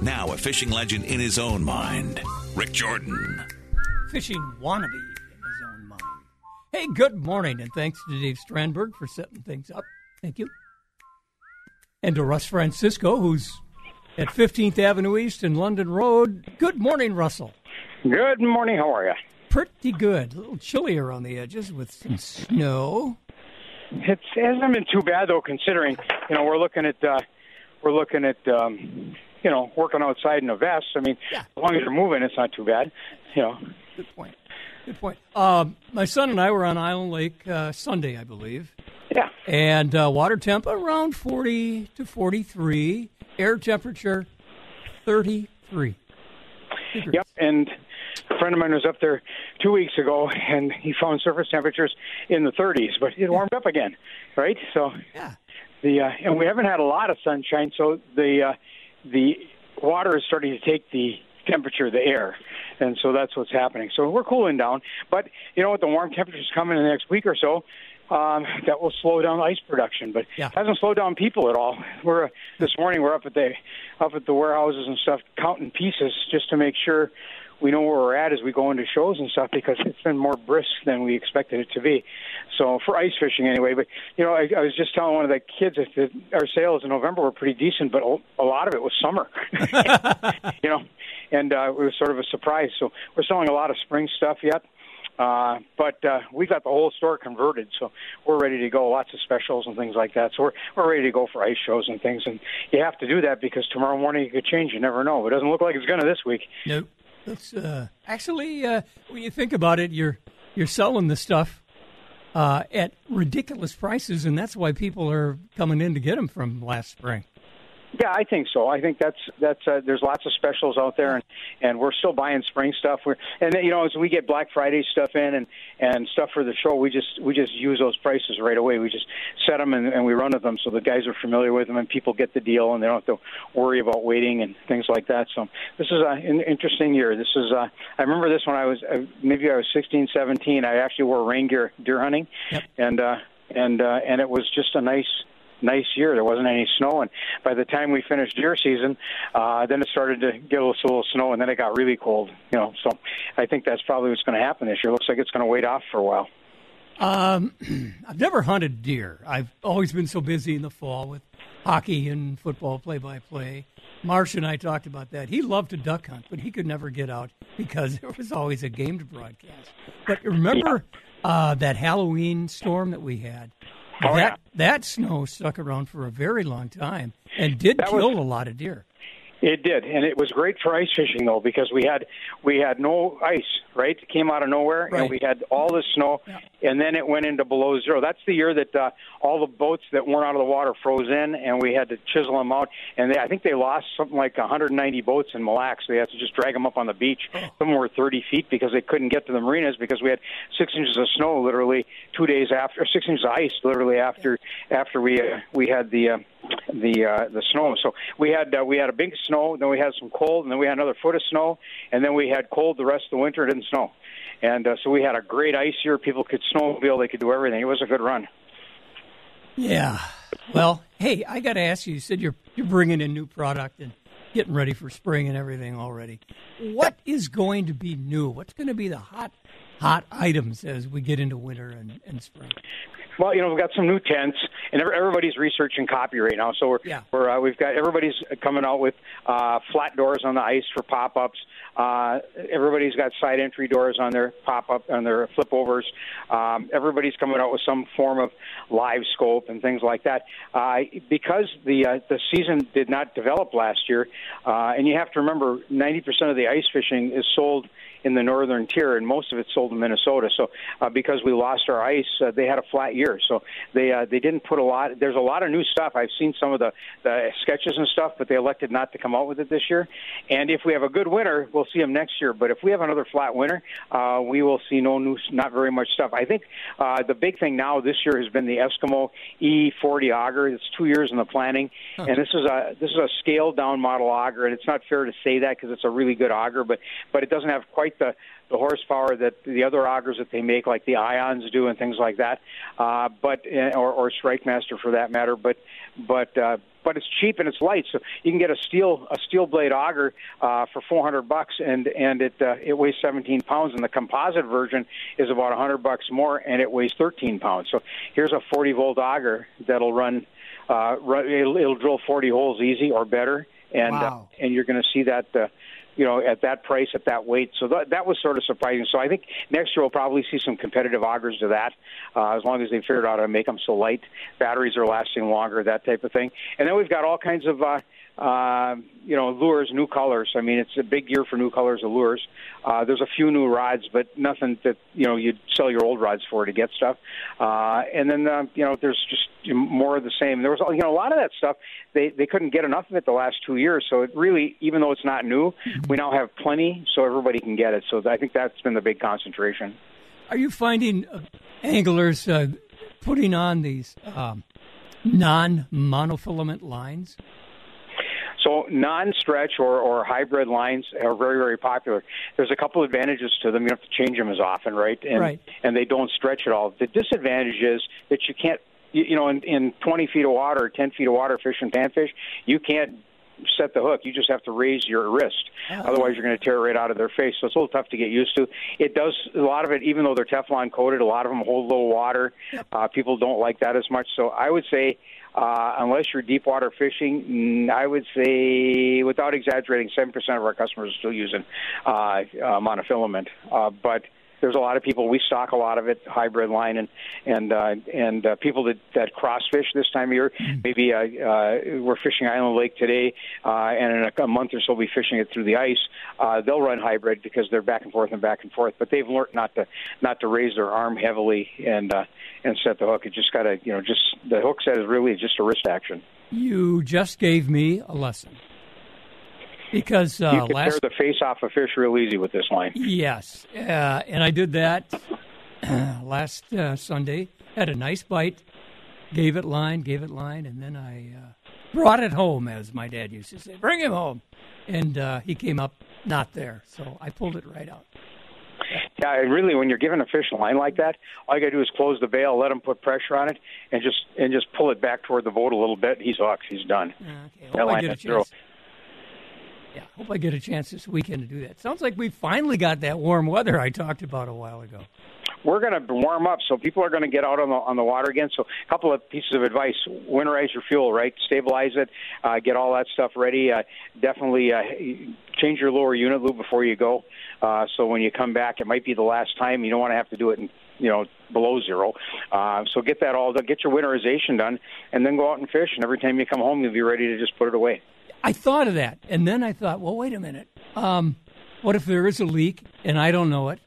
Now a fishing legend in his own mind, Rik Jordan. Fishing wannabe in his own mind. Hey, good morning, and thanks to Dave Strandberg for setting things up. Thank you. And to Russ Francisco, who's at 15th Avenue East and London Road. Good morning, Russell. Good morning. How are you? Pretty good. A little chilly around the edges with some snow. It's, it hasn't been too bad though, considering you know we're looking at uh, we're looking at um, you know working outside in a vest. I mean, Yeah. as long as you're moving, it's not too bad. You know. Good point. Good point. Um, my son and I were on Island Lake uh, Sunday, I believe, Yeah. and uh, water temp around 40 to 43, air temperature 33. Yep. And a friend of mine was up there two weeks ago, and he found surface temperatures in the 30s, but it warmed up again, right? So Yeah. the uh, and we haven't had a lot of sunshine, so the uh, the water is starting to take the temperature of the air, and so that's what's happening. So we're cooling down, but you know what? The warm temperatures coming in the next week or so. Um, that will slow down ice production, but Yeah. hasn't slowed down people at all. We're uh, this morning we're up at the up at the warehouses and stuff counting pieces just to make sure we know where we're at as we go into shows and stuff because it's been more brisk than we expected it to be. So for ice fishing anyway, but you know, I, I was just telling one of the kids that the, our sales in November were pretty decent, but a lot of it was summer. you know, and uh, it was sort of a surprise. So we're selling a lot of spring stuff yet. Uh, but uh, we got the whole store converted, so we're ready to go. Lots of specials and things like that. So we're we're ready to go for ice shows and things. And you have to do that because tomorrow morning it could change. You never know. It doesn't look like it's going to this week. No, uh, actually uh, when you think about it, you're you're selling the stuff uh, at ridiculous prices, and that's why people are coming in to get them from last spring. Yeah, I think so. I think that's that's uh, there's lots of specials out there, and and we're still buying spring stuff. We're and you know as we get Black Friday stuff in and and stuff for the show, we just we just use those prices right away. We just set them and, and we run with them, so the guys are familiar with them, and people get the deal, and they don't have to worry about waiting and things like that. So this is a, an interesting year. This is uh, I remember this when I was uh, maybe I was 16, 17. I actually wore rain gear deer hunting, Yep. and uh, and uh, and it was just a nice nice year. There wasn't any snow, and by the time we finished deer season, uh, then it started to get a little, a little snow, and then it got really cold. You know, so I think that's probably what's going to happen this year. Looks like it's going to wait off for a while. Um, I've never hunted deer. I've always been so busy in the fall with hockey and football play-by-play. Marsh and I talked about that. He loved to duck hunt, but he could never get out because there was always a game to broadcast. But remember uh, that Halloween storm that we had? Oh, that yeah. that snow stuck around for a very long time and did That was- kill a lot of deer. It did, and it was great for ice fishing though because we had we had no ice, right? It came out of nowhere, Right. and we had all the snow, Yeah. and then it went into below zero. That's the year that uh, all the boats that weren't out of the water froze in, and we had to chisel them out. And they, I think they lost something like 190 boats in Mille Lacs. So they had to just drag them up on the beach. Some were 30 feet because they couldn't get to the marinas because we had six inches of snow literally two days after, or six inches of ice literally after after we uh, we had the. Uh, the uh, the snow. So we had uh, we had a big snow, then we had some cold, and then we had another foot of snow, and then we had cold the rest of the winter. It didn't snow, and uh, so we had a great ice year. People could snowmobile, they could do everything. It was a good run. Yeah. Well, hey, I got to ask you. You said you're you're bringing in new product and getting ready for spring and everything already. What is going to be new? What's going to be the hot hot items as we get into winter and, and spring? Well, you know, we've got some new tents, and everybody's researching copy right now. So we're, Yeah. we're uh, we've got everybody's coming out with uh, flat doors on the ice for pop-ups. Uh, everybody's got side entry doors on their pop-up on their flip overs. Um, everybody's coming out with some form of live scope and things like that. Uh, because the uh, the season did not develop last year, uh, and you have to remember, 90% of the ice fishing is sold in the northern tier, and most of it's sold in Minnesota. So uh, because we lost our ice, uh, they had a flat year. So they uh, they didn't put a lot. There's a lot of new stuff. I've seen some of the, the sketches and stuff, but they elected not to come out with it this year. And if we have a good winter, we'll see them next year. But if we have another flat winter, uh, we will see no new, not very much stuff. I think uh, the big thing now this year has been the Eskimo E40 auger. It's two years in the planning, and this is a this is a scaled down model auger. And it's not fair to say that because it's a really good auger, but but it doesn't have quite the the horsepower that the other augers that they make, like the Ions, do, and things like that. Uh, but uh, or, or Strike Master for that matter. But but uh, but it's cheap and it's light. So you can get a steel a steel blade auger uh, for 400 bucks, and and it uh, it weighs 17 pounds. And the composite version is about 100 bucks more, and it weighs 13 pounds. So here's a 40 volt auger that'll run. Uh, run it'll, it'll drill 40 holes easy or better, and wow. uh, and you're going to see that. Uh, you know, at that price, at that weight. So that, that was sort of surprising. So I think next year we'll probably see some competitive augers to that, uh, as long as they figured out how to make them so light. Batteries are lasting longer, that type of thing. And then we've got all kinds of, uh, uh, you know, lures, new colors. I mean, it's a big year for new colors of lures. Uh, there's a few new rods, but nothing that you know you'd sell your old rods for to get stuff. Uh, and then uh, you know, there's just more of the same. There was you know a lot of that stuff. They they couldn't get enough of it the last two years. So it really, even though it's not new, we now have plenty, so everybody can get it. So I think that's been the big concentration. Are you finding uh, anglers uh, putting on these um, non-monofilament lines? So non-stretch or, or hybrid lines are very, very popular. There's a couple advantages to them. You don't have to change them as often, right? And, right. And they don't stretch at all. The disadvantage is that you can't, you, you know, in, in 20 feet of water or 10 feet of water, fish and panfish, you can't set the hook. You just have to raise your wrist. Oh. Otherwise, you're going to tear it right out of their face. So it's a little tough to get used to. It does a lot of it, even though they're Teflon coated. A lot of them hold low water. Uh, people don't like that as much. So I would say. Uh, unless you're deep water fishing, mm, I would say, without exaggerating, 7% of our customers are still using uh, uh, monofilament. Uh, but there's a lot of people. We stock a lot of it, hybrid line, and and uh, and uh, people that that cross fish this time of year. Maybe uh, uh, we're fishing Island Lake today, uh, and in a, a month or so, we'll be fishing it through the ice. Uh, they'll run hybrid because they're back and forth and back and forth. But they've learned not to not to raise their arm heavily and uh, and set the hook. It just got to you know just the hook set is really just a wrist action. You just gave me a lesson. Because uh, you can last tear the face off a fish real easy with this line. yes, uh, and I did that last uh, Sunday. Had a nice bite, gave it line, gave it line, and then I uh, brought it home, as my dad used to say. Bring him home, and uh, he came up not there, so I pulled it right out. Yeah, and really, when you're giving a fish a line like that, all you got to do is close the bail, let him put pressure on it, and just and just pull it back toward the boat a little bit. He's hooked. He's done. Okay, That hope I line is zero. Yeah, hope I get a chance this weekend to do that. Sounds like we finally got that warm weather I talked about a while ago. We're going to warm up, so people are going to get out on the on the water again. So, a couple of pieces of advice: winterize your fuel, right? Stabilize it, uh, get all that stuff ready. Uh, definitely uh, change your lower unit lube before you go. Uh, so when you come back, it might be the last time. You don't want to have to do it in you know below zero. Uh, so get that all done, get your winterization done, and then go out and fish. And every time you come home, you'll be ready to just put it away. I thought of that, and then I thought, well, wait a minute. Um, what if there is a leak and I don't know it,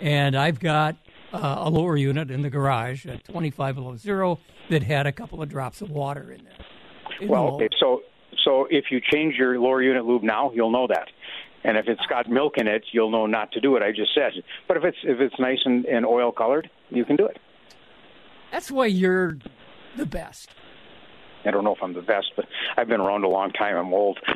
and I've got uh, a lower unit in the garage at 25 below zero that had a couple of drops of water in there? In Well, lower- okay, so so if you change your lower unit lube now, you'll know that. And if it's got milk in it, you'll know not to do it. I just said. But if it's if it's nice and, and oil colored, you can do it. That's why you're the best. I don't know if I'm the best, but I've been around a long time. I'm old.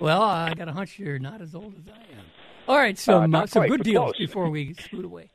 Well, I got a hunch you're not as old as I am. All right, some Uh, some quite, good deals close. before we scoot away.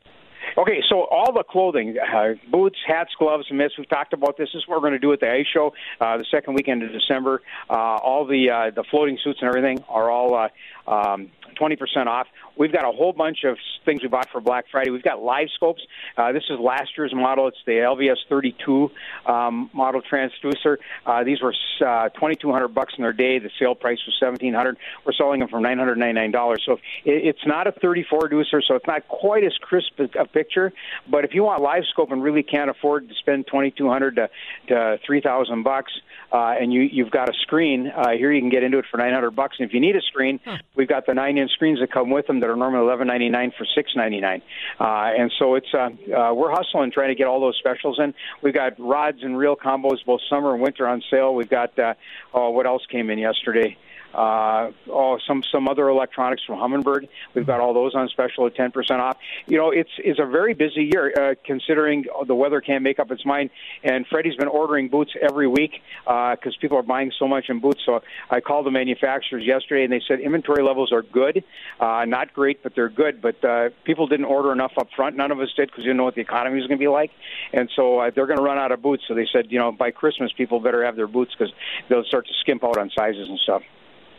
Okay, so all the clothing, uh, boots, hats, gloves, mitts. We've talked about this. This is what we're going to do at the ice show, uh, the second weekend of December. Uh, all the uh, the floating suits and everything are all uh, um, 20% off. We've got a whole bunch of things we bought for Black Friday. We've got live scopes. Uh, this is last year's model. It's the LVS 32 um, model transducer. Uh, these were uh, 2,200 bucks in their day. The sale price was 1,700. We're selling them for 999 dollars. So it, it's not a 34 deucer, so it's not quite as crisp a a picture. But if you want live scope and really can't afford to spend 2,200 to, to 3,000 bucks, uh, and you you've got a screen uh, here, you can get into it for 900 bucks. And if you need a screen, we've got the nine-inch screens that come with them that are normally 11.99 for 6.99. Uh, and so it's uh, uh, we're hustling trying to get all those specials in. We've got rods and reel combos both summer and winter on sale. We've got uh, oh, what else came in yesterday? Uh, oh, some some other electronics from Humminbird. We've got all those on special at 10% off. You know, it's it's a very busy year uh, considering the weather can't make up its mind. And Freddie's been ordering boots every week because uh, people are buying so much in boots. So I called the manufacturers yesterday, and they said inventory levels are good, uh, not great, but they're good. But uh, people didn't order enough up front. None of us did because you didn't know what the economy was going to be like, and so uh, they're going to run out of boots. So they said, you know, by Christmas, people better have their boots because they'll start to skimp out on sizes and stuff.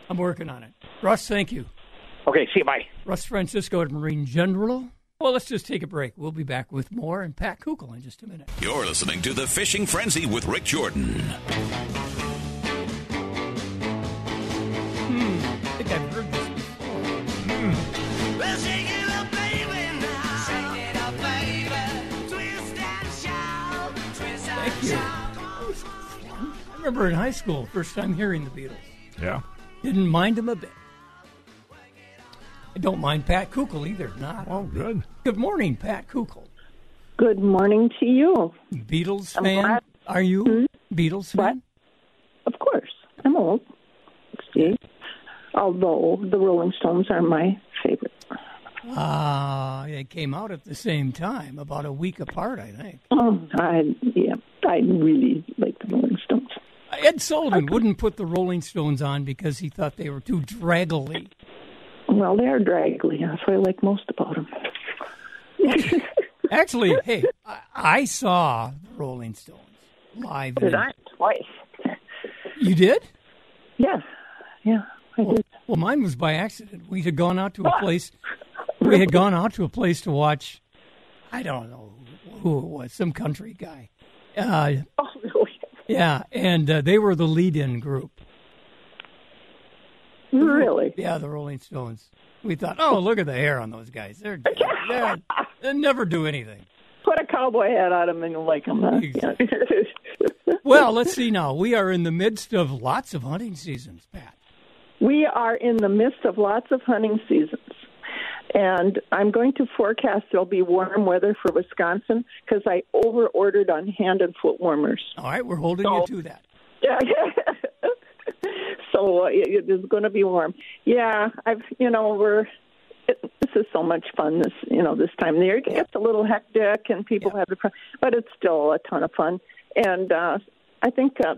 I'm working on it. Russ, thank you. Okay, see you. Bye. Russ Francisco at Marine General. Well, let's just take a break. We'll be back with more and Pat Kukal in just a minute. You're listening to The Fishing Frenzy with Rik Jordan. Hmm, I think I've heard this before. Hmm. Thank you. I remember in high school, first time hearing the Beatles. Yeah. Didn't mind them a bit. I don't mind Pat Kukal either. Not. Oh, good. Good morning, Pat Kukal. Good morning to you. Beatles I'm fan? glad- Are you Hmm? Beatles What? fan? Of course, I'm old. 68. Although the Rolling Stones are my favorite. Ah, they came out at the same time, about a week apart, I think. Oh, I yeah, I really like the Rolling Stones. Ed Sullivan wouldn't put the Rolling Stones on because he thought they were too draggly. Well, they're draggly. That's what I like most about them. Actually, hey, I, I saw the Rolling Stones live. Did in- I? Twice. You did? Yeah, yeah, I Well, did. well, mine was by accident. We had gone out to a place. We had gone out to a place to watch. I don't know who it was, some country guy. Uh, Oh, really? Yeah, and uh, they were the lead-in group. Really? Yeah, the Rolling Stones. We thought, oh, look at the hair on those guys. They're, they're they never do anything. Put a cowboy hat on them and you'll like them. Huh? Exactly. Well, let's see now. We are in the midst of lots of hunting seasons, Pat. We are in the midst of lots of hunting seasons. And I'm going to forecast there'll be warm weather for Wisconsin because I over ordered on hand and foot warmers. All right, we're holding So- you to that. Yeah. so uh, it, it is going to be warm. Yeah, I've, you know, we're, it, this is so much fun this, you know, this time of the year. It gets a little hectic and people have the, but it's still a ton of fun. And uh, I think, uh,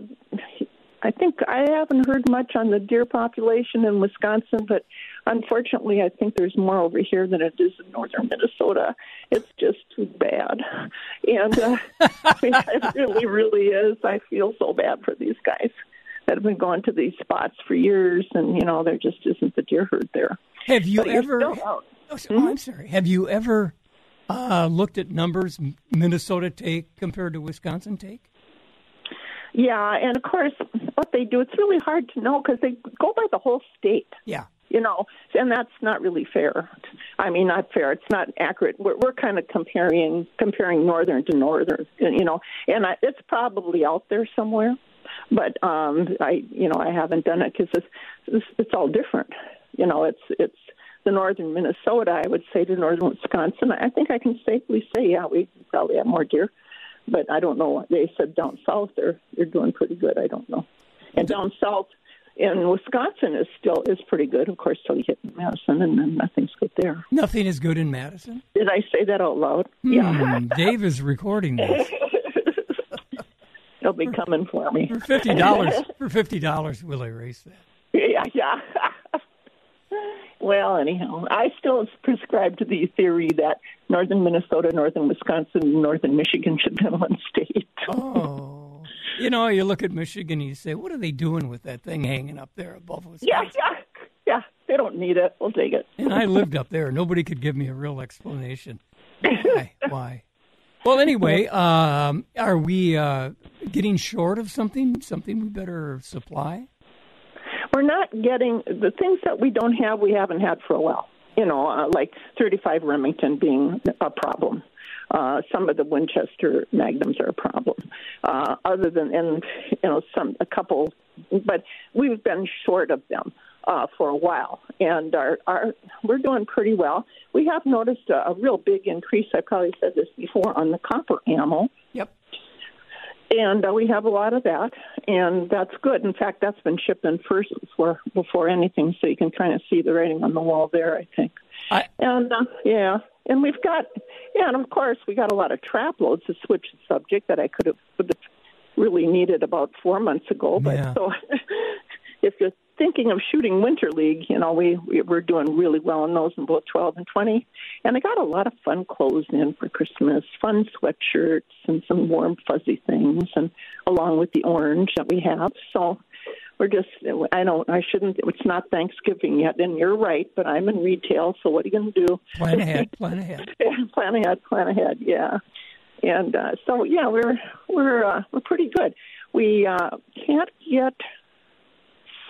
I think I haven't heard much on the deer population in Wisconsin, but unfortunately, I think there's more over here than it is in northern Minnesota. It's just too bad, and uh, it really, really is. I feel so bad for these guys that have been going to these spots for years, and you know there just isn't the deer herd there. Have you But ever? Oh, oh, I'm sorry. Have you ever uh, looked at numbers Minnesota take compared to Wisconsin take? Yeah, and of course, what they do, it's really hard to know because they go by the whole state. Yeah. you know, and that's not really fair. I mean, not fair. It's not accurate. We're, we're kind of comparing comparing northern to northern, you know, and I, it's probably out there somewhere, but um, I, you know, I haven't done it because it's, it's it's all different. You know, it's it's the northern Minnesota. I would say to northern Wisconsin. I think I can safely say, yeah, we probably have more deer, but I don't know. They said down south they're they're doing pretty good. I don't know, and down south in Wisconsin is still is pretty good, of course, till you hit Madison, and then nothing's good there. Nothing is good in Madison. Did I say that out loud? Yeah, Hmm, Dave is recording this. they'll be coming for me. For fifty dollars, for fifty dollars, we'll erase that. Yeah, yeah. well, anyhow, I still prescribe to the theory that northern Minnesota, northern Wisconsin, and northern Michigan should be one state. Oh, you know, you look at Michigan, and you say, "What are they doing with that thing hanging up there above us? Yeah, yeah, yeah. They don't need it. We'll take it. And I lived up there. Nobody could give me a real explanation. Why? Why? Well, anyway, um, are we uh, getting short of something? Something we better supply? We're not getting the things that we don't have we haven't had for a while. You know uh, like 35 remington being a problem. Uh, some of the winchester magnums are a problem. Uh, other than and you know some a couple but we've been short of them uh, for a while. And our, our we're doing pretty well. We have noticed a, a real big increase i probably said this before on the copper ammo Yep. And uh, we have a lot of that, and that's good. In fact, that's been shipped in first before before anything, so you can kind of see the writing on the wall there. I think. I, And uh, yeah, and we've got yeah, and of course we got a lot of trap loads to switch the subject that I could have would have really needed about four months ago. But Yeah. so if you're thinking of shooting winter league, you know we, we we're doing really well in those in both twelve and twenty. And I got a lot of fun clothes in for Christmas, fun sweatshirts and some warm fuzzy things, and along with the orange that we have. So we're just I don't I shouldn't it's not Thanksgiving yet and you're right but I'm in retail so what are you going to do plan ahead, plan ahead. plan ahead plan ahead yeah and uh, so yeah we're we're uh, we're pretty good we uh, can't get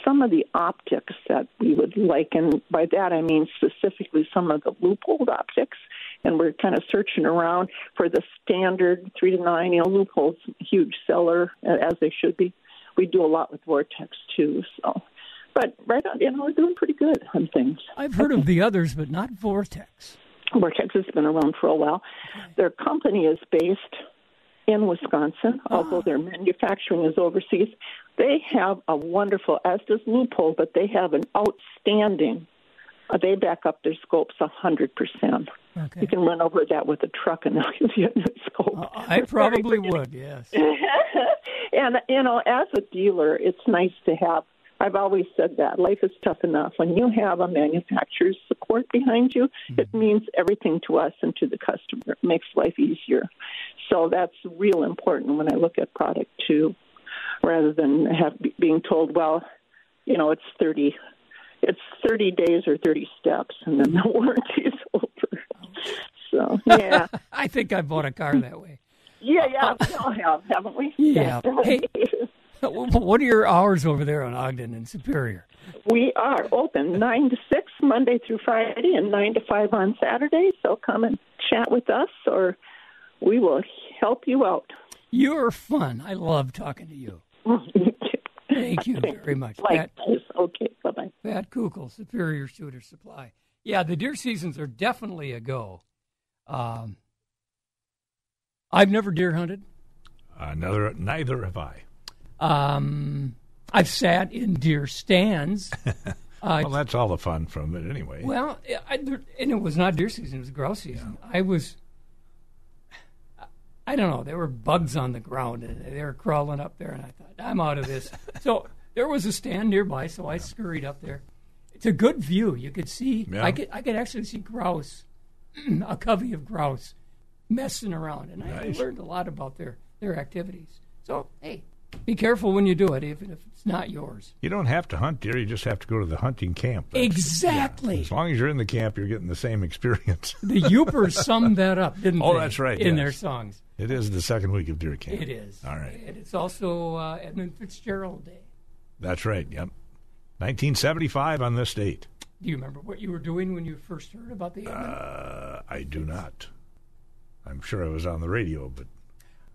some of the optics that we would like and by that I mean specifically some of the Leupold optics and we're kind of searching around for the standard three to nine you know Leupolds huge seller as they should be we do a lot with Vortex too. So, but right on, you know, we're doing pretty good on things. I've heard of the others, but not Vortex. Vortex has been around for a while. Their company is based in Wisconsin, although their manufacturing is overseas. They have a wonderful, as does Leupold, but they have an outstanding. Uh, they back up their scopes a hundred percent. You can run over that with a truck and they'll give you a new scope. Uh, I probably would, yes. and you know, as a dealer, it's nice to have. I've always said that life is tough enough. When you have a manufacturer's support behind you, it mm-hmm. means everything to us and to the customer. It makes life easier. So that's real important when I look at product too, rather than have being told, well, you know, it's thirty, it's thirty days or thirty steps, and then the warranty is over. So yeah. I think I bought a car that way. Yeah, yeah, we all have, haven't we? Yeah. Hey. What are your hours over there on Ogden and Superior? we are open nine to six Monday through Friday, and nine to five on Saturday. So come and chat with us, or we will help you out. You're fun. I love talking to you. Thank you very much. Pat, Likewise. Okay, bye bye. Pat Kukal, Superior Shooter Supply. Yeah, the deer seasons are definitely a go. Um, I've never deer hunted. Another, neither have I. Um, I've sat in deer stands. Uh, Well, that's all the fun from it anyway. Well, I, and it was not deer season; it was grouse season. I was, I don't know. There were bugs on the ground, and they were crawling up there, and I thought, I'm out of this. so there was a stand nearby, so I scurried up there. It's a good view. You could see. Yeah. I could. I could actually see grouse, a covey of grouse, messing around, and I learned a lot about their their activities. So hey, be careful when you do it, even if it's not yours. you don't have to hunt deer; you just have to go to the hunting camp. That's- Exactly. As long as you're in the camp, you're getting the same experience. The Yoopers summed that up, didn't Oh, they? that's right, In yes. their songs. it is the second week of deer camp. It is. All right. And it's also uh, Edmund Fitzgerald Day. That's right. Yep. 1975 on this date. Do you remember what you were doing when you first heard about the Edmund? Uh, I do not. I'm sure I was on the radio, but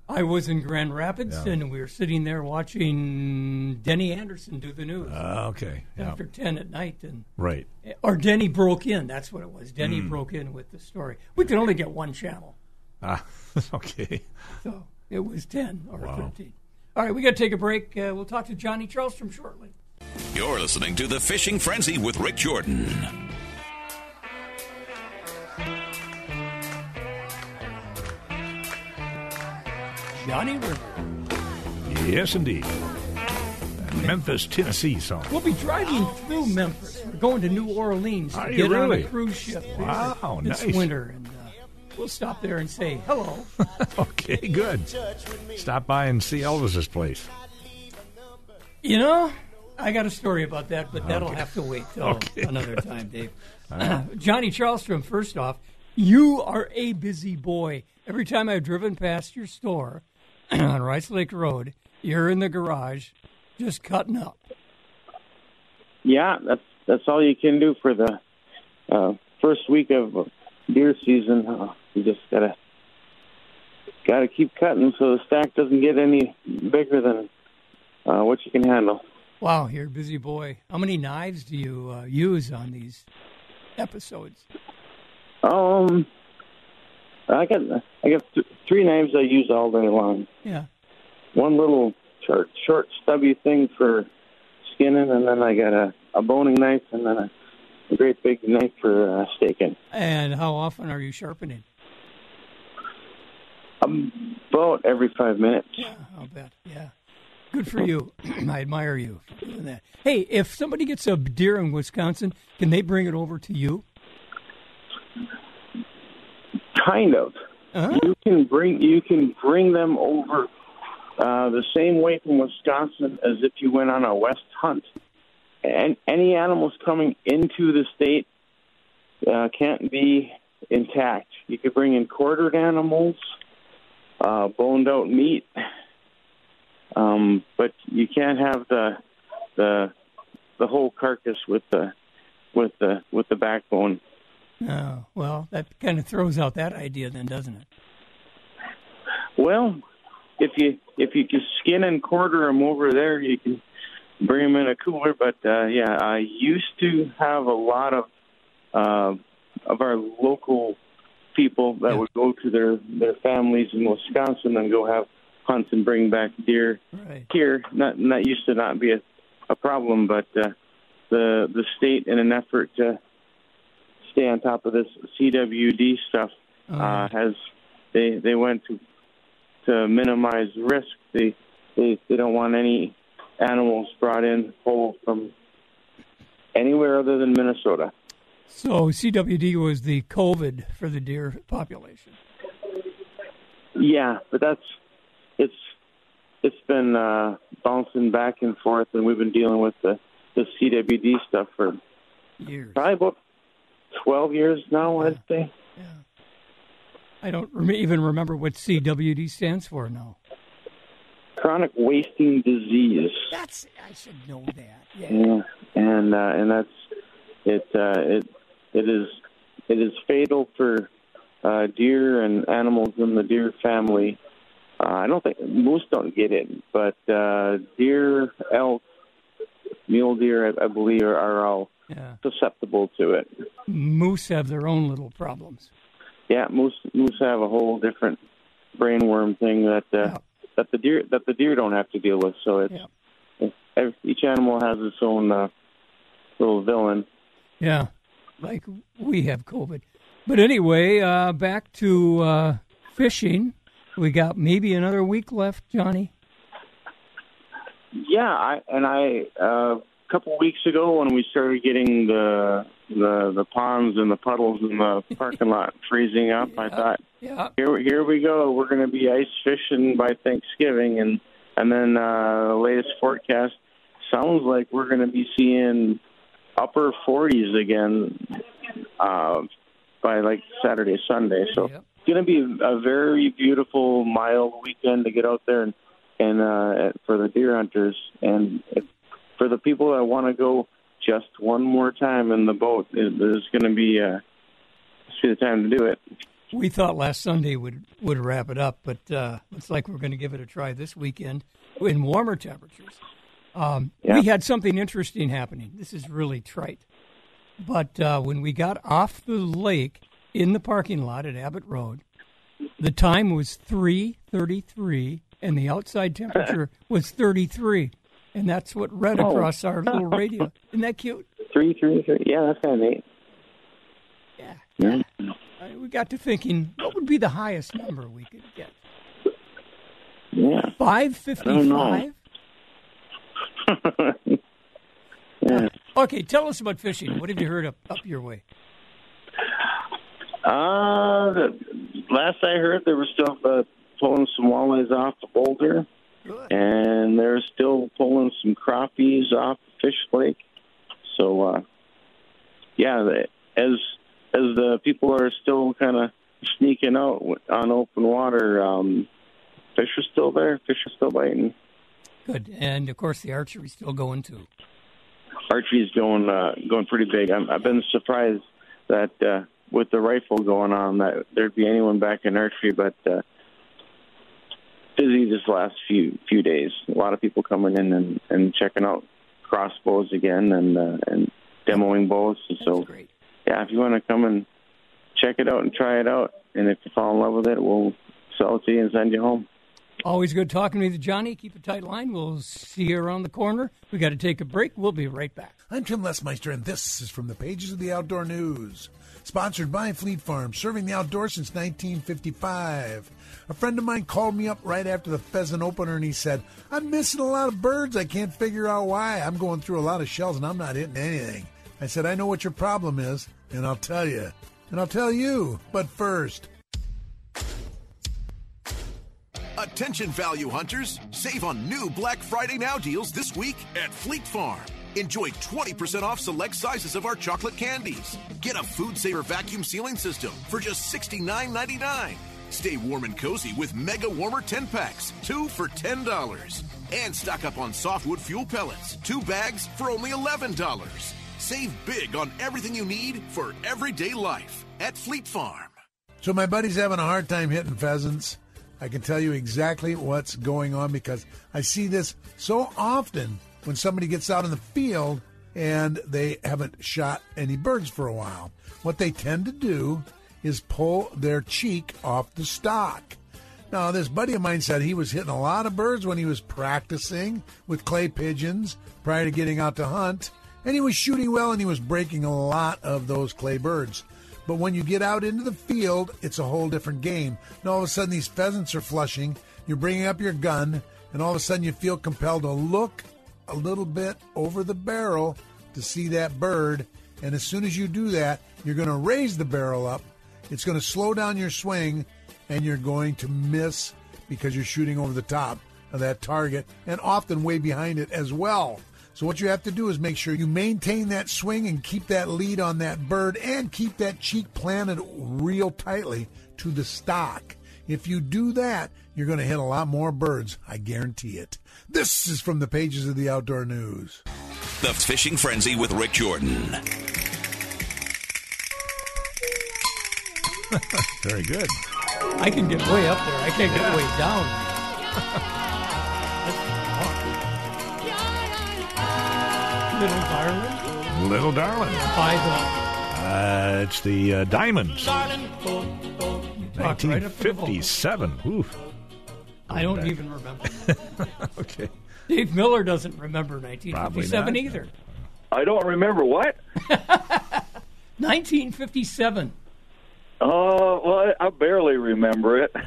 I was in Grand Rapids, Yeah. and we were sitting there watching Denny Anderson do the news uh, okay. Yeah. after 10 at night. and Right. Or Denny broke in. That's what it was. Denny Hmm. broke in with the story. We could only get one channel, Ah, okay. so it was 10 or Wow. 13. All right, we got to take a break. Uh, we'll talk to Johnny Charlstrom shortly. You're listening to The Fishing Frenzy with Rik Jordan. Johnny Rivers. Yes, indeed. Memphis, Tennessee song. We'll be driving through Memphis. We're going to New Orleans Are to get on really? a cruise ship Wow, this nice. winter, and uh, we'll stop there and say hello. Okay, good. Stop by and see Elvis's place. you know, I got a story about that, but that'll Okay. have to wait till Okay, another time, Dave. Johnny Charlstrom, first off, you are a busy boy. Every time I've driven past your store on Rice Lake Road, you're in the garage just cutting up. yeah, that's that's all you can do for the uh, first week of deer season. Uh, you just gotta gotta keep cutting so the stack doesn't get any bigger than uh, what you can handle. Wow, you're a busy boy. How many knives do you uh, use on these episodes? Um, I got I got th- three knives I use all day long. Yeah. one little short, short, stubby thing for skinning, and then I got a, a boning knife, and then a, a great big knife for uh, steaking. And how often are you sharpening? About every five minutes. Yeah, I'll bet. Yeah. Good for you. I admire you for doing that. Hey, if somebody gets a deer in Wisconsin, can they bring it over to you? Kind of. Uh-huh. You can bring you can bring them over uh, the same way from Wisconsin as if you went on a west hunt. And any animals coming into the state uh, can't be intact. You could bring in quartered animals, uh, boned out meat, um, but you can't have the the the whole carcass with the with the with the backbone. Oh, well, that kind of throws out that idea, then, doesn't it? Well, if you if you can skin and quarter them over there, you can bring them in a cooler. But uh, yeah, I used to have a lot of uh, of our local people that Yeah. would go to their their families in Wisconsin and go have hunts and bring back deer Right. here. Not that used to not be a, a problem, but uh, the the state, in an effort to stay on top of this CWD stuff, Oh, uh, has they they went to to minimize risk. They they they don't want any animals brought in whole from anywhere other than Minnesota. So CWD was the COVID for the deer population. Yeah, but that's it's it's been uh, bouncing back and forth, and we've been dealing with the the CWD stuff for Years. probably about twelve years now. I'd say. Yeah. I don't rem- even remember what CWD stands for now. Chronic wasting disease. That's I should know that. Yeah. Yeah, and uh, and that's it. Uh, it it is it is fatal for uh, deer and animals in the deer family. Uh, I don't think moose don't get it, but uh, deer, elk, mule deer, I, I believe, are, are all Yeah. susceptible to it. Moose have their own little problems. Yeah, moose moose have a whole different brainworm thing that uh, Yeah. that the deer that the deer don't have to deal with. So it's Yeah. every, each animal has its own uh, little villain. Yeah. Like we have COVID. But anyway, uh, back to uh, fishing. We got maybe another week left, Johnny. Yeah, I and I uh, couple weeks ago when we started getting the the the ponds and the puddles in the parking lot freezing up, I thought Yeah. here here we go. We're going to be ice fishing by Thanksgiving, and and then uh, the latest forecast sounds like we're going to be seeing upper 40s again uh, by like Saturday, Sunday. So Yep. it's going to be a very beautiful, mild weekend to get out there and and uh, for the deer hunters and if, for the people that want to go just one more time in the boat. It, there's going to be uh, the time to do it. We thought last Sunday would would wrap it up, but uh, looks like we're going to give it a try this weekend in warmer temperatures. Um, Yeah. We had something interesting happening. This is really trite, but uh, when we got off the lake in the parking lot at Abbott Road, the time was three thirty three, and the outside temperature was thirty three, and that's what read Oh. across our little radio. Isn't that cute? Three, three, three. Yeah, that's kind of neat. Yeah. Yeah. Uh, We got to thinking, what would be the highest number we could get? Yeah. Five fifty-five. yeah. Okay, tell us about fishing. What have you heard up up your way? Uh, the, last I heard, they were still uh, pulling some walleyes off the boulder. And they're still pulling some crappies off Fish Lake. So, uh, yeah, as as the people are still kind of sneaking out on open water, um, fish are still there. Fish are still biting. Good, and of course the archery's still going too. archery's going uh, going pretty big. I'm, I've been surprised that uh, with the rifle going on that there'd be anyone back in archery, but uh, busy this last few few days. A lot of people coming in and, and checking out crossbows again and uh, and demoing bows. And so great. yeah, if you want to come and check it out and try it out, and if you fall in love with it, we'll sell it to you and send you home. Always good talking to you, Johnny. Keep a tight line. We'll see you around the corner. We got to take a break. We'll be right back. I'm Tim Lesmeister, and this is from the pages of the Outdoor News. Sponsored by Fleet Farm, serving the outdoors since 1955. A friend of mine called me up right after the pheasant opener and he said, I'm missing a lot of birds. I can't figure out why. I'm going through a lot of shells and I'm not hitting anything. I said, I know what your problem is, and I'll tell you. And I'll tell you. But first, Attention value hunters, save on new Black Friday Now deals this week at Fleet Farm. Enjoy 20% off select sizes of our chocolate candies. Get a Food Saver vacuum sealing system for just $69.99. Stay warm and cozy with Mega Warmer 10 packs, two for $10. And stock up on softwood fuel pellets, two bags for only $11. Save big on everything you need for everyday life at Fleet Farm. So my buddy's having a hard time hitting pheasants. I can tell you exactly what's going on because I see this so often when somebody gets out in the field and they haven't shot any birds for a while. What they tend to do is pull their cheek off the stock. Now, this buddy of mine said he was hitting a lot of birds when he was practicing with clay pigeons prior to getting out to hunt, and he was shooting well and he was breaking a lot of those clay birds. But when you get out into the field, it's a whole different game. And all of a sudden, these pheasants are flushing. You're bringing up your gun, and all of a sudden, you feel compelled to look a little bit over the barrel to see that bird. And as soon as you do that, you're going to raise the barrel up. It's going to slow down your swing, and you're going to miss because you're shooting over the top of that target and often way behind it as well. So what you have to do is make sure you maintain that swing and keep that lead on that bird and keep that cheek planted real tightly to the stock. If you do that, you're going to hit a lot more birds. I guarantee it. This is from the pages of the Outdoor News. The Fishing Frenzy with Rik Jordan. Very good. I can get way up there. I can't get way down. Little darling Little darling. by Uh, it's the uh, Diamonds. the walk right up to 1957. Oof. I don't even remember. Okay. Dave Miller doesn't remember 1957 either. I don't remember what. 1957. Oh, well, I, I barely remember it.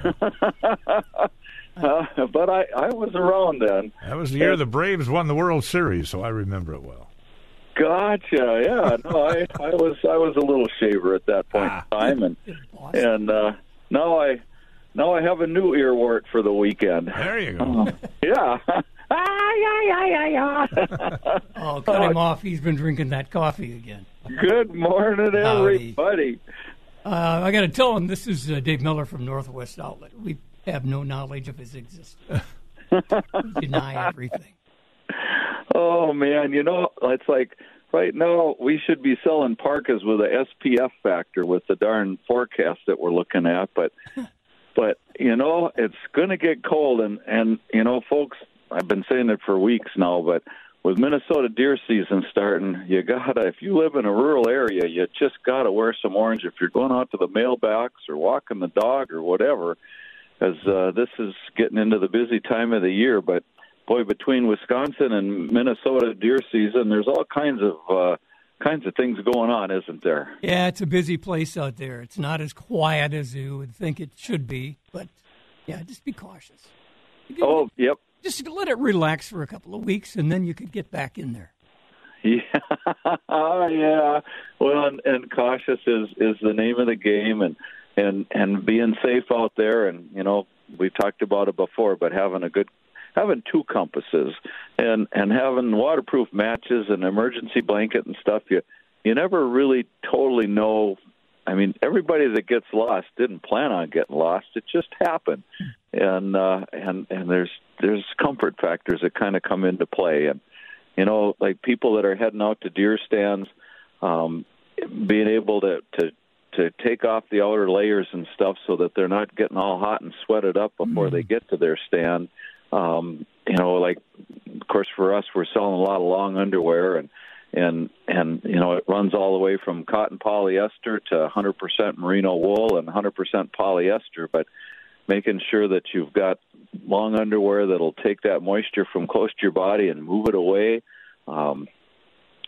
uh, but I, I was around then. That was the year the Braves won the World Series, so I remember it well. Gotcha. Yeah. No, I, I was I was a little shaver at that point Ah. in time, and Boston. and uh, now I now I have a new earwort for the weekend. There you go. Yeah. ah, yeah, yeah, yeah, yeah. Oh, cut him off. He's been drinking that coffee again. Good morning, Howdy. everybody. Uh, I got to tell him this is uh, Dave Miller from Northwest Outlet. We have no knowledge of his existence. Deny everything. Oh man, you know, it's like right now we should be selling parkas with a SPF factor with the darn forecast that we're looking at, but but you know, it's going to get cold and and you know, folks, I've been saying it for weeks now, but with Minnesota deer season starting, you gotta if you live in a rural area, you just gotta wear some orange if you're going out to the mailbox or walking the dog or whatever, because uh, this is getting into the busy time of the year. But boy, between Wisconsin and Minnesota deer season, there's all kinds of uh, kinds of things going on, isn't there? Yeah, it's a busy place out there. It's not as quiet as you would think it should be, but yeah, just be cautious. Oh, yep. Just let it relax for a couple of weeks, and then you could get back in there. Yeah, yeah. Well, and, and cautious is is the name of the game, and and and being safe out there, and you know we talked about it before, but having a good having two compasses and and having waterproof matches and emergency blanket and stuff. You you never really totally know. I mean, everybody that gets lost didn't plan on getting lost. It just happened, and uh, and and there's there's comfort factors that kind of come into play, and you know, like people that are heading out to deer stands, um, being able to to to take off the outer layers and stuff so that they're not getting all hot and sweated up before they get to their stand. Um, you know, like of course for us, we're selling a lot of long underwear and and and you know it runs all the way from cotton polyester to 100% merino wool and 100% polyester, but making sure that you've got long underwear that'll take that moisture from close to your body and move it away. Um,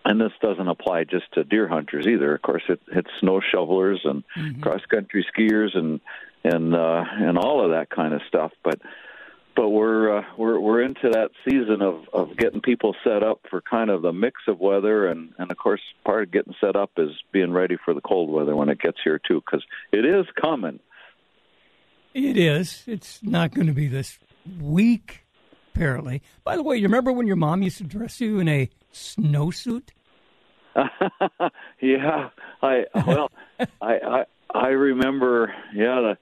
and this doesn't apply just to deer hunters either. Of course, it, it's snow shovelers and mm-hmm. cross country skiers and and uh, and all of that kind of stuff. But but we're uh, we're we're into that season of of getting people set up for kind of the mix of weather, and and of course, part of getting set up is being ready for the cold weather when it gets here too, because it is coming. It is. It's not going to be this week, apparently. By the way, you remember when your mom used to dress you in a snowsuit? yeah, I well, I I I remember. Yeah, the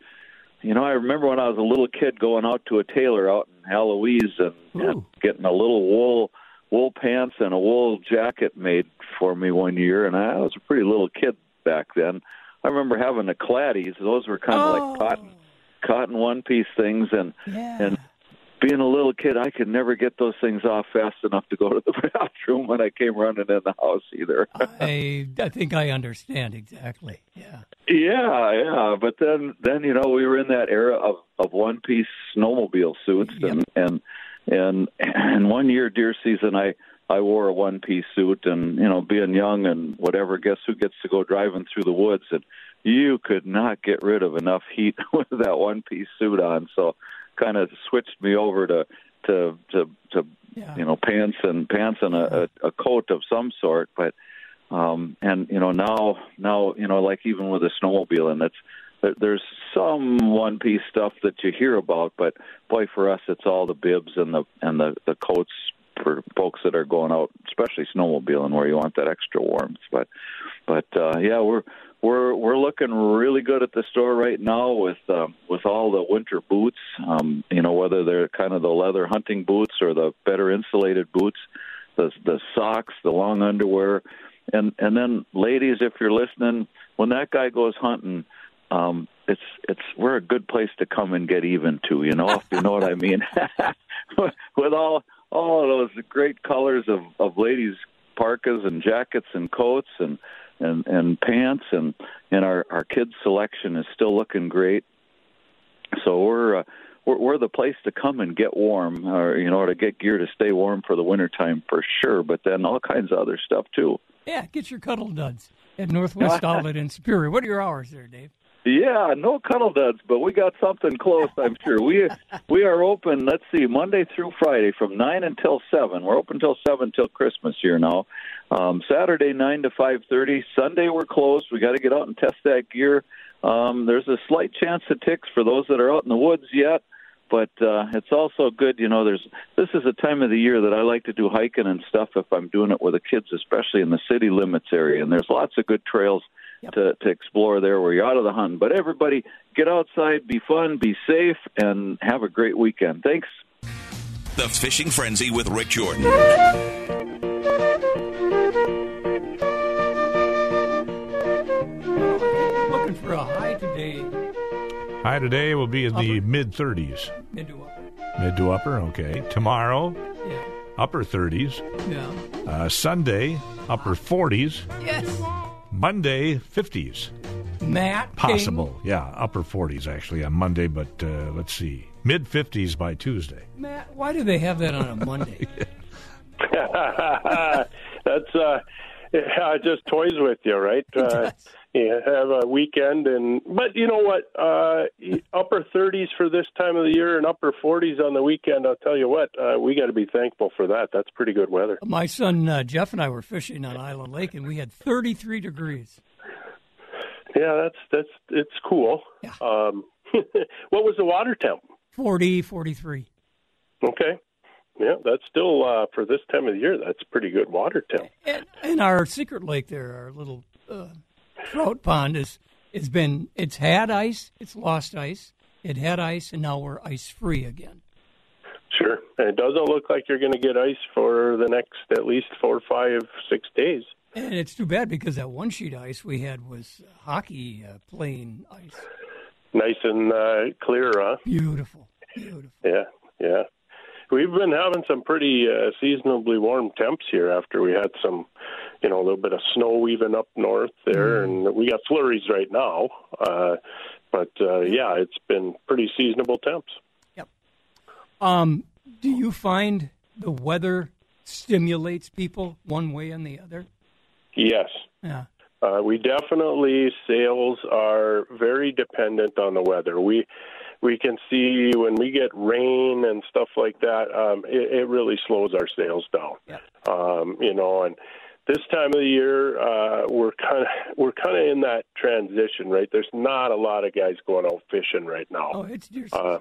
you know, I remember when I was a little kid going out to a tailor out in Heloise and, and getting a little wool wool pants and a wool jacket made for me one year, and I was a pretty little kid back then. I remember having the claddies; those were kind of oh. like cotton cotton one piece things, and yeah. and being a little kid, I could never get those things off fast enough to go to the bathroom when I came running in the house either. I I think I understand exactly. Yeah. Yeah, yeah. But then then you know we were in that era of of one piece snowmobile suits yep. and and and and one year deer season I I wore a one piece suit and you know being young and whatever guess who gets to go driving through the woods and you could not get rid of enough heat with that one piece suit on so kind of switched me over to to to, to yeah. you know pants and pants and a, a, a coat of some sort. But um, and you know now now you know like even with a snowmobile and it's there's some one piece stuff that you hear about, but boy, for us, it's all the bibs and the and the the coats for folks that are going out, especially snowmobiling, where you want that extra warmth. But but uh, yeah, we're we're we're looking really good at the store right now with uh, with all the winter boots. Um, you know whether they're kind of the leather hunting boots or the better insulated boots, the the socks, the long underwear, and and then ladies, if you're listening, when that guy goes hunting, um, it's it's we're a good place to come and get even to. You know if you know what I mean. with all all of those great colors of of ladies parkas and jackets and coats and and and pants and and our our kids selection is still looking great. So we're uh, we're, we're the place to come and get warm or you know or to get gear to stay warm for the winter time for sure but then all kinds of other stuff too. Yeah get your cuddle duds at northwest outlet in superior. What are your hours there dave yeah, no cuddle duds, but we got something close. I'm sure we we are open. Let's see, Monday through Friday from nine until seven. We're open till seven till Christmas here now. Um, Saturday nine to five thirty. Sunday we're closed. We got to get out and test that gear. Um, there's a slight chance of ticks for those that are out in the woods yet, but uh, it's also good. You know, there's this is a time of the year that I like to do hiking and stuff if I'm doing it with the kids, especially in the city limits area. And there's lots of good trails yep. to, to explore there where you're out of the hunt. But everybody, get outside, be fun, be safe, and have a great weekend. Thanks. The Fishing Frenzy with Rik Jordan. Looking for a high today. High today will be in upper. the mid 30s. Mid to upper. Mid to upper, okay. Tomorrow, yeah. upper 30s. Yeah. Uh, Sunday, upper 40s. Yes. Monday, 50s. Matt Possible, King. yeah, upper 40s actually on Monday, but uh, let's see, mid 50s by Tuesday. Matt, why do they have that on a Monday? That's uh, yeah, just toys with you, right? Uh, you have a weekend, and but you know what? Uh, upper 30s for this time of the year and upper 40s on the weekend. I'll tell you what, uh, we got to be thankful for that. That's pretty good weather. My son uh, Jeff and I were fishing on Island Lake, and we had 33 degrees. Yeah, that's that's it's cool. Yeah. Um, what was the water temp? 40, 43. Okay. Yeah, that's still uh, for this time of the year. That's pretty good water temp. And, and our secret lake there, our little uh, trout pond is it's been it's had ice, it's lost ice, it had ice, and now we're ice free again. Sure, and it doesn't look like you're going to get ice for the next at least four, five, six days. And it's too bad because that one sheet ice we had was hockey uh, playing ice. Nice and uh, clear, huh? Beautiful, beautiful. Yeah, yeah. We've been having some pretty uh, seasonably warm temps here after we had some, you know, a little bit of snow even up north there, mm. and we got flurries right now. Uh, but uh, yeah, it's been pretty seasonable temps. Yep. Um, do you find the weather stimulates people one way and the other? Yes. Yeah. Uh, we definitely sales are very dependent on the weather. We we can see when we get rain and stuff like that, um, it, it really slows our sales down. Yeah. Um, you know, and this time of the year, uh, we're kind of we're kind of in that transition, right? There's not a lot of guys going out fishing right now. Oh, it's deer season. Uh,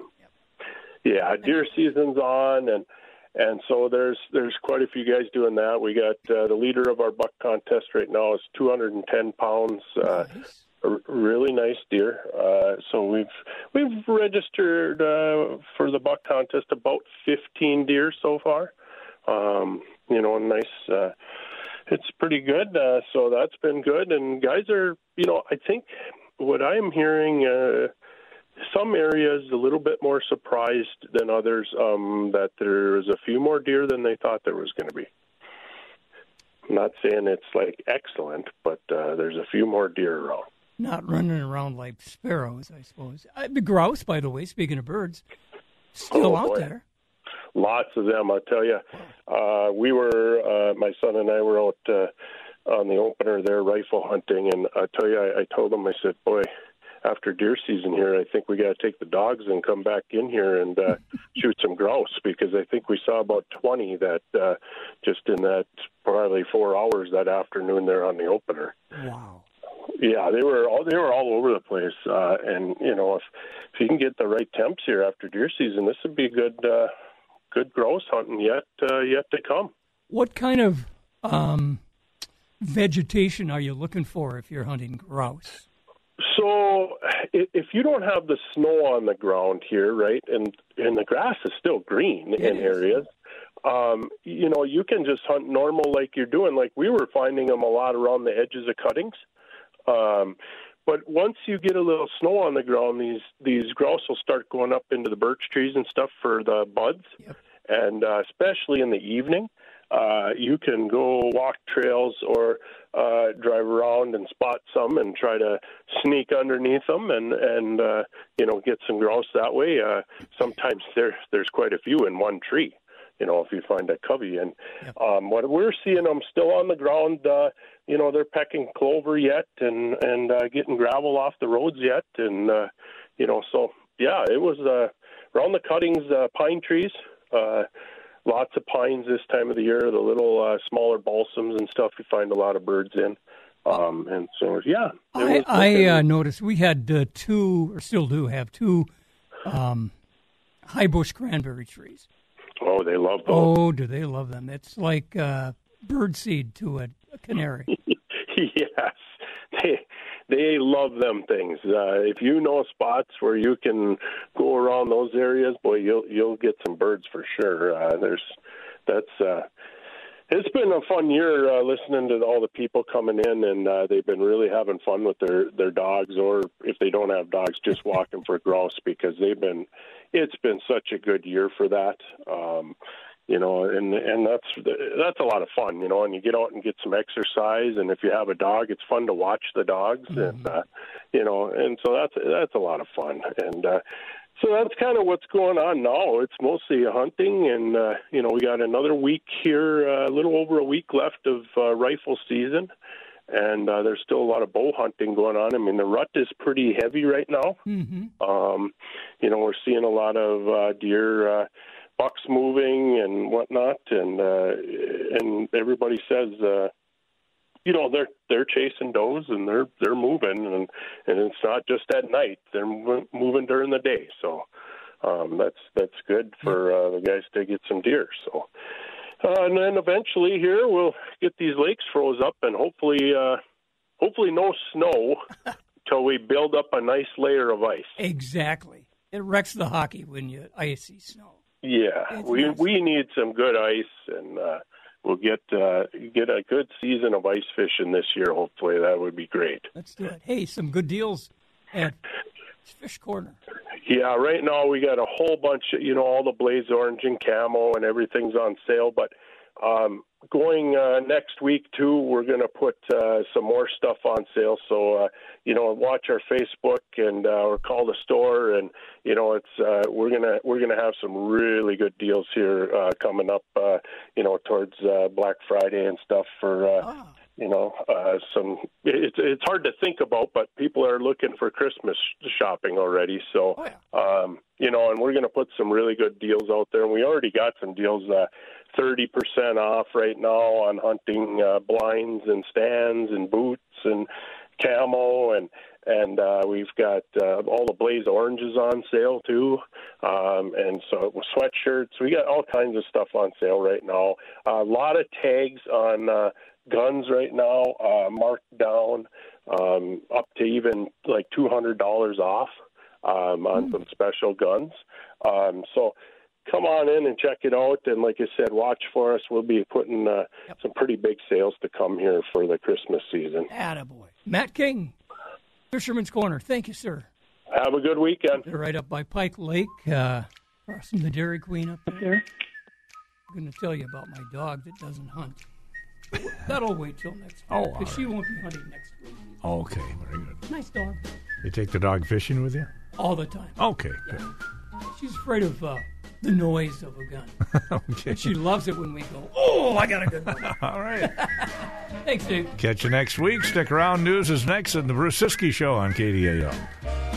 yeah, deer season's on, and and so there's there's quite a few guys doing that. We got uh, the leader of our buck contest right now is 210 pounds. Uh, Nice. Really nice deer. Uh, so we've we've registered uh, for the buck contest about 15 deer so far. Um, you know, nice. Uh, it's pretty good. Uh, so that's been good, and guys are. You know, I think what I'm hearing. Uh, some areas a little bit more surprised than others um, that there's a few more deer than they thought there was going to be. I'm not saying it's like excellent, but uh, there's a few more deer around. Not running around like sparrows, I suppose. Uh, the grouse, by the way, speaking of birds, still Oh, out boy. there. Lots of them, I tell you. Uh, we were, uh, my son and I were out uh, on the opener there rifle hunting, and I tell you, I, I told him, I said, boy, after deer season here, I think we got to take the dogs and come back in here and uh, shoot some grouse because I think we saw about 20 that uh, just in that probably four hours that afternoon there on the opener. Wow. Yeah, they were all they were all over the place, uh, and you know if if you can get the right temps here after deer season, this would be good uh, good grouse hunting yet uh, yet to come. What kind of um, vegetation are you looking for if you're hunting grouse? So if you don't have the snow on the ground here, right, and and the grass is still green in is. areas, um, you know, you can just hunt normal like you're doing. Like we were finding them a lot around the edges of cuttings. Um, but once you get a little snow on the ground, these these grouse will start going up into the birch trees and stuff for the buds, Yep. and uh, especially in the evening, uh, you can go walk trails or uh, drive around and spot some and try to sneak underneath them and and uh, you know get some grouse that way. Uh, sometimes there there's quite a few in one tree. You know, if you find a covey, and um, what we're seeing them still on the ground. Uh, you know, they're pecking clover yet, and and uh, getting gravel off the roads yet, and uh, you know, so yeah, it was uh, around the cuttings, uh, pine trees. Uh, lots of pines this time of the year. The little uh, smaller balsams and stuff you find a lot of birds in. Um, and so yeah, I, I uh, noticed we had uh, two, or still do have two, um, high bush cranberry trees. Oh, they love those. Oh, do they love them? It's like uh, bird seed to a, a canary. yes, they they love them things. Uh, if you know spots where you can go around those areas, boy, you'll you'll get some birds for sure. Uh, there's that's uh, it's been a fun year uh, listening to all the people coming in, and uh, they've been really having fun with their their dogs, or if they don't have dogs, just walking for grouse because they've been. It's been such a good year for that. Um, you know, and and that's that's a lot of fun, you know. And you get out and get some exercise, and if you have a dog, it's fun to watch the dogs, and uh, you know, and so that's that's a lot of fun, and uh, so that's kind of what's going on now. It's mostly hunting, and uh, you know, we got another week here, uh, a little over a week left of uh, rifle season, and uh, there's still a lot of bow hunting going on. I mean, the rut is pretty heavy right now. hmm Um, you know, we're seeing a lot of uh, deer, uh, bucks moving and whatnot, and uh, and everybody says, uh, you know, they're they're chasing does and they're they're moving, and and it's not just at night; they're moving during the day. So um, that's that's good for uh, the guys to get some deer. So. Uh, and then eventually here we'll get these lakes froze up and hopefully uh, hopefully no snow till we build up a nice layer of ice. Exactly. It wrecks the hockey when you icy snow. Yeah, It's we nice. we need some good ice, and uh, we'll get uh, get a good season of ice fishing this year. Hopefully, that would be great. Let's do it. Hey, some good deals at Fish Corner. Yeah, right now we got a whole bunch of you know all the blaze orange and camo and everything's on sale, but um, going uh, next week too, we're going to put uh, some more stuff on sale. So uh, you know, watch our Facebook and uh, or call the store, and you know, it's uh, we're gonna we're gonna have some really good deals here uh, coming up. Uh, you know, towards uh, Black Friday and stuff for. Uh, Ah. You know, uh, some it's it's hard to think about, but people are looking for Christmas shopping already. So, Oh, yeah. um, you know, and we're going to put some really good deals out there. And we already got some deals, uh, 30% off right now on hunting uh, blinds and stands and boots and camo and and uh, we've got uh, all the blaze oranges on sale too, um, and so sweatshirts. We got all kinds of stuff on sale right now. a lot of tags on uh, guns right now, uh, marked down um, up to even like two hundred dollars off um, on some special guns. Um, so come on in and check it out. And like I said, watch for us. We'll be putting uh, some pretty big sales to come here for the Christmas season. Attaboy. Matt King, Fisherman's Corner. Thank you, sir. Have a good weekend. They're right up by Pike Lake, uh, across from the Dairy Queen up there. I'm going to tell you about my dog that doesn't hunt. That'll wait till next week. Oh, because all she won't be hunting next week. Okay, very good. Nice dog. You take the dog fishing with you? All the time. Okay, good. She's afraid of uh, the noise of a gun. okay. She loves it when we go, oh, I got a good one. All right. Thanks, Dave. Catch you next week. Stick around. News is next in the Bruce Siskey Show on KDAL.